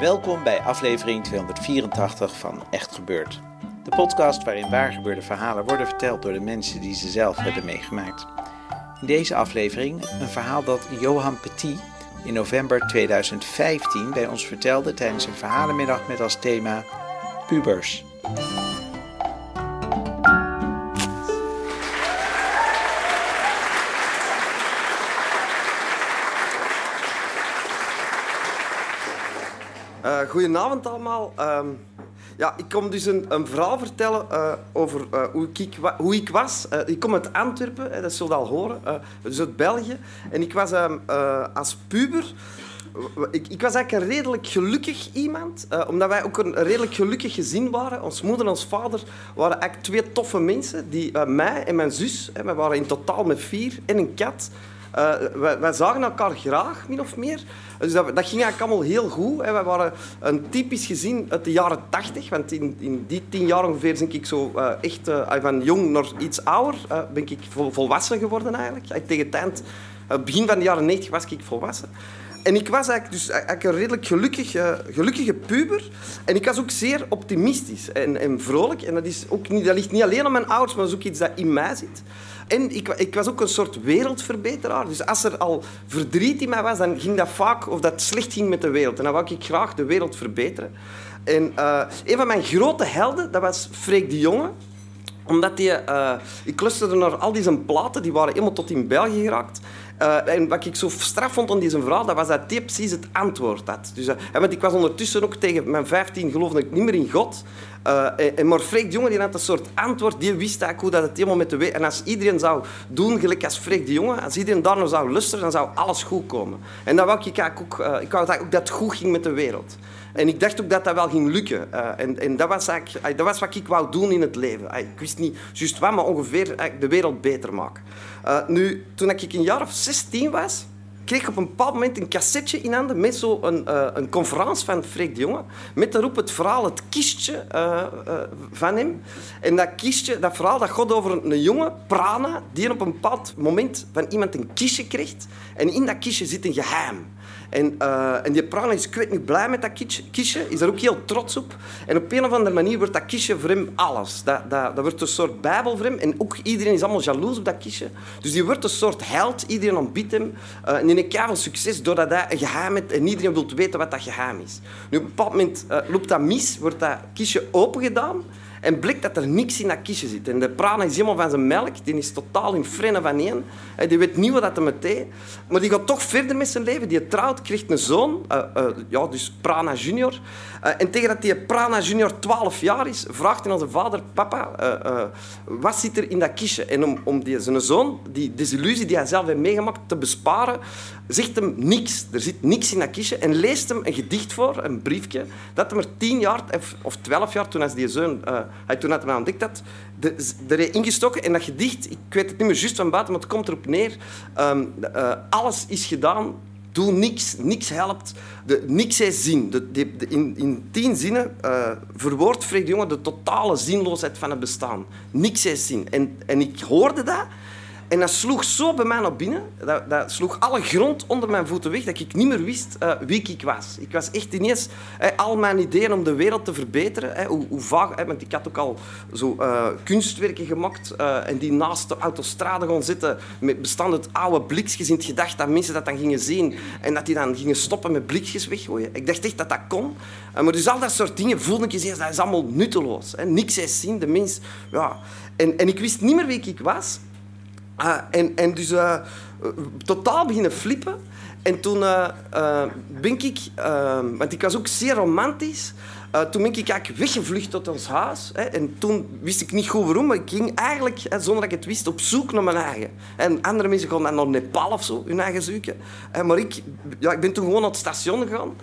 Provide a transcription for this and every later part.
Welkom bij aflevering 284 van Echt Gebeurd. De podcast waarin waargebeurde verhalen worden verteld door de mensen die ze zelf hebben meegemaakt. In deze aflevering een verhaal dat Johan Petit in november 2015 bij ons vertelde tijdens een verhalenmiddag met als thema pubers. Uh, goedenavond allemaal. Uh, ja, ik kom dus een, een verhaal vertellen uh, over uh, hoe, ik, hoe, ik, was. ik kom uit Antwerpen, dat zult je al horen, dus uit België. En ik was ehm, als puber... Ik, ik, was eigenlijk een redelijk gelukkig iemand, omdat wij ook een redelijk gelukkig gezin waren. Ons moeder en ons vader waren eigenlijk twee toffe mensen. Die, mij en mijn zus, we waren in totaal met vier, en een kat... Uh, wij, zagen elkaar graag, min of meer. Dus dat, dat ging eigenlijk allemaal heel goed. Hè. Wij waren een typisch gezin uit de jaren tachtig. Want in, in die tien jaar ongeveer ben ik zo uh, echt uh, van jong naar iets ouder ben ik vol, volwassen geworden eigenlijk. Tegen het begin van de jaren negentig was ik volwassen. En ik was eigenlijk, dus eigenlijk een redelijk gelukkige, gelukkige puber. En ik was ook zeer optimistisch en, en vrolijk. En dat, is ook niet, dat ligt niet alleen aan mijn ouders, maar ook iets dat in mij zit. En ik, ik, was ook een soort wereldverbeteraar. Dus als er al verdriet in mij was, dan ging dat vaak, of dat slecht ging met de wereld. En dan wou ik graag de wereld verbeteren. En uh, een van mijn grote helden, dat was Freek de Jonge omdat die, uh, ik luisterde naar al die zijn platen, die waren helemaal tot in België geraakt. Uh, en wat ik zo straf vond aan deze verhaal, dat was dat hij precies het antwoord had. Dus, uh, want ik was ondertussen ook tegen mijn 15 geloofde ik niet meer in God. Uh, en, maar Freek de Jonge die had een soort antwoord, die wist eigenlijk hoe dat het helemaal met de wereld... En als iedereen zou doen, gelijk als Freek de Jonge, als iedereen daar naar zou luisteren, dan zou alles goed komen. En dat wou ik eigenlijk ook, ik wou dat, ook dat het goed ging met de wereld. En ik dacht ook dat dat wel ging lukken. En en dat, was eigenlijk, dat was wat ik wou doen in het leven. ik wist niet juist wat, maar ongeveer de wereld beter maken. Uh, nu, toen ik een jaar of 16 was, kreeg op een bepaald moment een cassetje in handen met zo'n een, uh, een conferentie van Freek de Jonge. Met daarop het verhaal, het kistje uh, uh, van hem. En dat kistje, dat verhaal, dat gaat over een, een jonge, Prana, die op een bepaald moment van iemand een kistje krijgt. En in dat kistje zit een geheim. En, en die Prana is kwijt niet blij met dat kistje, is er ook heel trots op. En op een of andere manier wordt dat kistje voor hem alles. Dat, dat, dat wordt een soort bijbel voor hem. En ook iedereen is allemaal jaloers op dat kistje. Dus die wordt een soort held. Iedereen ontbiedt hem. Die heeft veel succes doordat hij een geheim heeft en iedereen wil weten wat dat geheim is. Nu, op een bepaald moment uh, loopt dat mis, wordt dat kistje opengedaan. En blijkt dat er niks in dat kistje zit. En de prana is helemaal van zijn melk. Die is totaal in frennen van één. Die weet niet wat hij met deed. Maar die gaat toch verder met zijn leven. Die trouwt, krijgt een zoon. Uh, uh, ja, dus Prana junior. Uh, en tegen dat die Prana junior 12 jaar is, vraagt hij zijn vader... Papa, wat zit er in dat kistje? En om, om die, zijn zoon, die desillusie die hij zelf heeft meegemaakt, te besparen, zegt hem niks. Er zit niks in dat kistje. En leest hem een gedicht voor, een briefje, dat hem er 10 jaar, of 12 jaar, toen hij die zoon hij toen had hij ontdekt dat, er ingestoken. En dat gedicht, ik weet het niet meer juist van buiten, maar het komt erop neer. Um, uh, alles is gedaan, doe niks, niks helpt. De, niks is zin. De, de, in, in tien zinnen uh, verwoordt Freek de Jonge de totale zinloosheid van het bestaan. Niks is zin. En, en ik hoorde dat en dat sloeg zo bij mij naar binnen. Dat, dat, sloeg alle grond onder mijn voeten weg dat ik niet meer wist uh, wie ik was. Ik was echt ineens... al mijn ideeën om de wereld te verbeteren, hoe, hoe vaag... want ik had ook al zo uh, kunstwerken gemaakt uh, en die naast de autostrade gaan zitten met uit oude blikjes in het gedacht dat mensen dat dan gingen zien en dat die dan gingen stoppen met blikjes weggooien. Ik dacht echt dat dat kon. maar dus al dat soort dingen voelde ik eens, dat is allemaal nutteloos. Niks is zien, de mens... Ja. En, en ik wist niet meer wie ik was... Uh, en, en dus uh, totaal beginnen flippen. En toen ben ik, want ik was ook zeer romantisch, toen ben ik eigenlijk weggevlucht tot ons huis. Hè, en toen wist ik niet goed waarom, maar ik ging eigenlijk, hè, zonder dat ik het wist, op zoek naar mijn eigen. En andere mensen gaan dan naar Nepal of zo, hun eigen zoeken. Maar ik, ja, ik ben toen gewoon naar het station gegaan.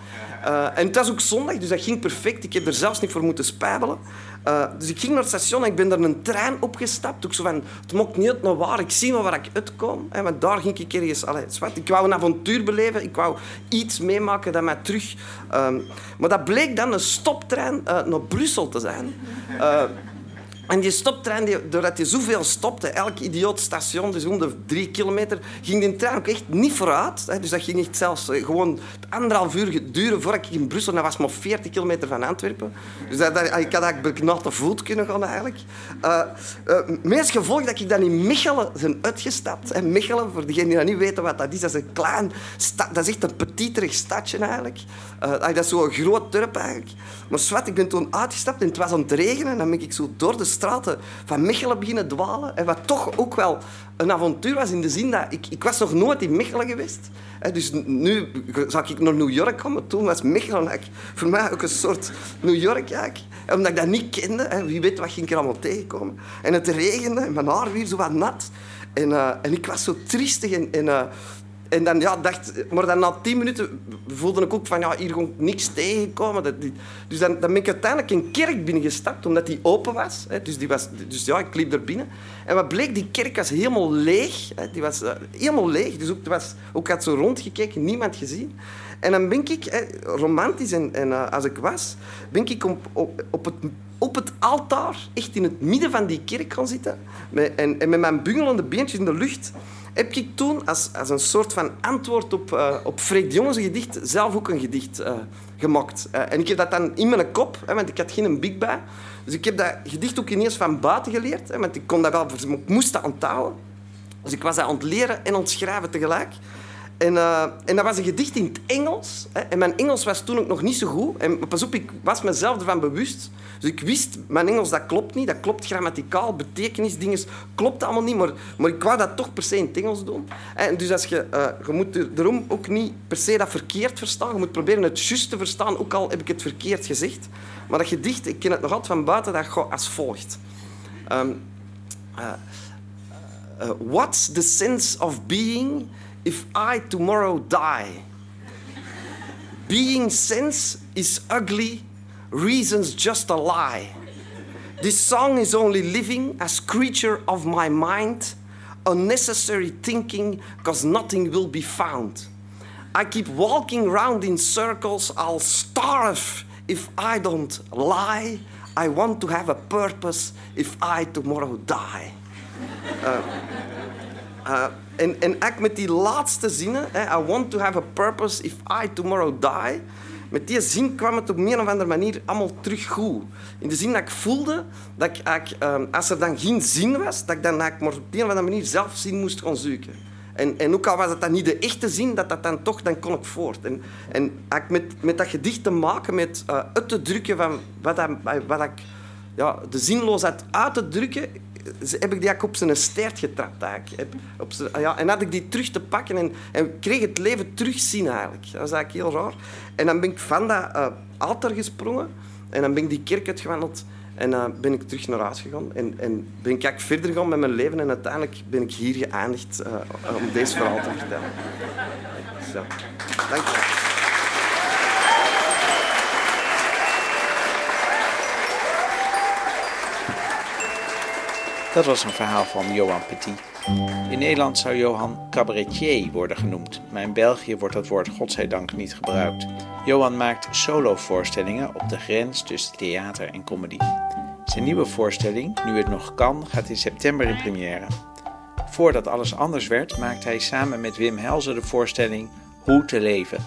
En het was ook zondag, dus dat ging perfect. Ik heb er zelfs niet voor moeten spijbelen. Uh, dus ik ging naar het station en ik ben er een trein opgestapt. Ook zo van, het maakt niet naar waar, ik zie wel waar ik uitkom. Hè, want daar ging ik ergens... Allee, zwart, ik wou een avontuur beleven, ik wou iets meemaken dat mij terug... Um, maar dat bleek dan een stoptrein uh, naar Brussel te zijn. Uh, en die stoptrein, die, doordat je zoveel stopte, elk idioot station, dus om de drie kilometer, ging die trein ook echt niet vooruit. Hè. Dus dat ging echt zelfs eh, gewoon anderhalf uur duren voordat ik in Brussel... Dat was maar 40 kilometer van Antwerpen. Dus dat, dat, ik had eigenlijk de voet kunnen gaan, eigenlijk. Uh, meest gevolg dat ik dan in Mechelen ben uitgestapt. En voor degenen die niet weten wat dat is, dat is een klein... Stad, dat is echt een petiterig stadje, eigenlijk. Dat is zo'n groot dorp, eigenlijk. Maar zwart, ik ben toen uitgestapt en het was aan het regenen. En dan ben ik zo door de straten van Mechelen beginnen dwalen. En wat toch ook wel een avontuur was in de zin dat ik, ik was nog nooit in Mechelen geweest. Dus nu zou ik naar New York komen. Toen was Mechelen voor mij ook een soort New York. Omdat ik dat niet kende. Wie weet wat ging ik er allemaal tegenkomen. En het regende en mijn haar weer zo wat nat. En, uh, en ik was zo triestig en, uh, en dan ja, dacht, maar dan na tien minuten voelde ik ook van ja, hier kon niks tegenkomen. Dus dan, dan ben ik uiteindelijk een kerk binnengestapt, omdat die open was. Dus, die was dus ja, ik liep er binnen. En wat bleek, die kerk was helemaal leeg. Hè. Die was uh, helemaal leeg. Dus ook, was, ook had zo rondgekeken, niemand gezien. En dan ben ik, romantisch en, en uh, als ik was, ben ik op, op, op het op het altaar, echt in het midden van die kerk gaan zitten. Met, en, en met mijn bungelende beentjes in de lucht heb ik toen als, als een soort van antwoord op, uh, op Freek Jongens gedicht zelf ook een gedicht uh, gemaakt. Uh, en ik heb dat dan in mijn kop, hè, want ik had geen big bij. Dus ik heb dat gedicht ook ineens van buiten geleerd, hè, want ik kon dat wel, moest dat onthouden. Dus ik was dat aan het leren en ontschrijven tegelijk. En, uh, en dat was een gedicht in het Engels. Hè. En mijn Engels was toen ook nog niet zo goed. En pas op, ik was mezelf ervan bewust. Dus ik wist, mijn Engels dat klopt niet. Dat klopt grammaticaal, betekenis, dingen klopt allemaal niet. Maar, maar ik wou dat toch per se in het Engels doen. En dus als je, uh, je moet daarom ook niet per se dat verkeerd verstaan. Je moet proberen het juist te verstaan, ook al heb ik het verkeerd gezegd. Maar dat gedicht, ik ken het nog altijd van buiten, dat gaat als volgt. Um, uh, what's the sense of being... if I tomorrow die. Being sense is ugly, reason's just a lie. This song is only living as creature of my mind, unnecessary thinking, cause nothing will be found. I keep walking round in circles, I'll starve if I don't lie. I want to have a purpose if I tomorrow die. Uh, uh, en, en eigenlijk met die laatste zinnen, I want to have a purpose if I tomorrow die, met die zin kwam het op een of andere manier allemaal terug goed. In de zin dat ik voelde dat ik um, als er dan geen zin was, dat ik dan maar op een of andere manier zelf zin moest gaan zoeken. En, en ook al was het dan niet de echte zin, dat dat dan toch, dan kon ik voort. En, en met, met dat gedicht te maken, met uh, uit te drukken van wat, dat, wat ik ja, de zinloosheid uit te drukken, heb ik die op zijn staart getrapt. Eigenlijk. Op zijn, ja, en had ik die terug te pakken en, en kreeg het leven terugzien eigenlijk. Dat was eigenlijk heel raar. En dan ben ik van dat uh, altaar gesprongen en dan ben ik die kerk uitgewandeld en uh, ben ik terug naar huis gegaan. En, en ben ik verder gegaan met mijn leven en uiteindelijk ben ik hier geëindigd uh, om deze verhaal te vertellen. Zo. Dank je. Dat was een verhaal van Johan Petit. In Nederland zou Johan cabaretier worden genoemd, maar in België wordt dat woord godzijdank niet gebruikt. Johan maakt solovoorstellingen op de grens tussen theater en comedy. Zijn nieuwe voorstelling, Nu het nog kan, gaat in september in première. Voordat alles anders werd, maakte hij samen met Wim Helzer de voorstelling Hoe te leven.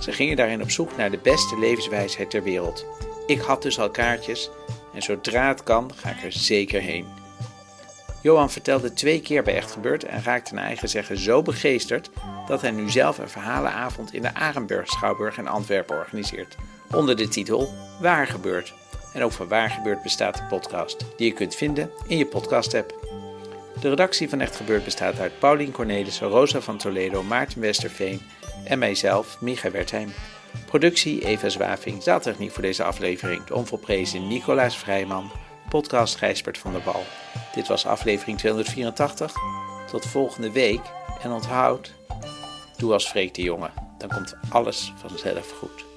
Ze gingen daarin op zoek naar de beste levenswijsheid ter wereld. Ik had dus al kaartjes en zodra het kan, ga ik er zeker heen. Johan vertelde twee keer bij Echt Gebeurd en raakte naar eigen zeggen zo begeesterd dat hij nu zelf een verhalenavond in de Arenburg Schouwburg in Antwerpen organiseert. Onder de titel Waar gebeurt. En ook van Waar gebeurt bestaat de podcast, die je kunt vinden in je podcast-app. De redactie van Echt Gebeurd bestaat uit Paulien Cornelissen, Rosa van Toledo, Maarten Westerveen en mijzelf, Micha Wertheim. Productie Eva Zwaving, zaaltechniek voor deze aflevering, de onvolprezen Nicolaas Vrijman, podcast Gijsbert van der Wal. Dit was aflevering 284. Tot volgende week en onthoud, doe als Freek de jongen, dan komt alles vanzelf goed.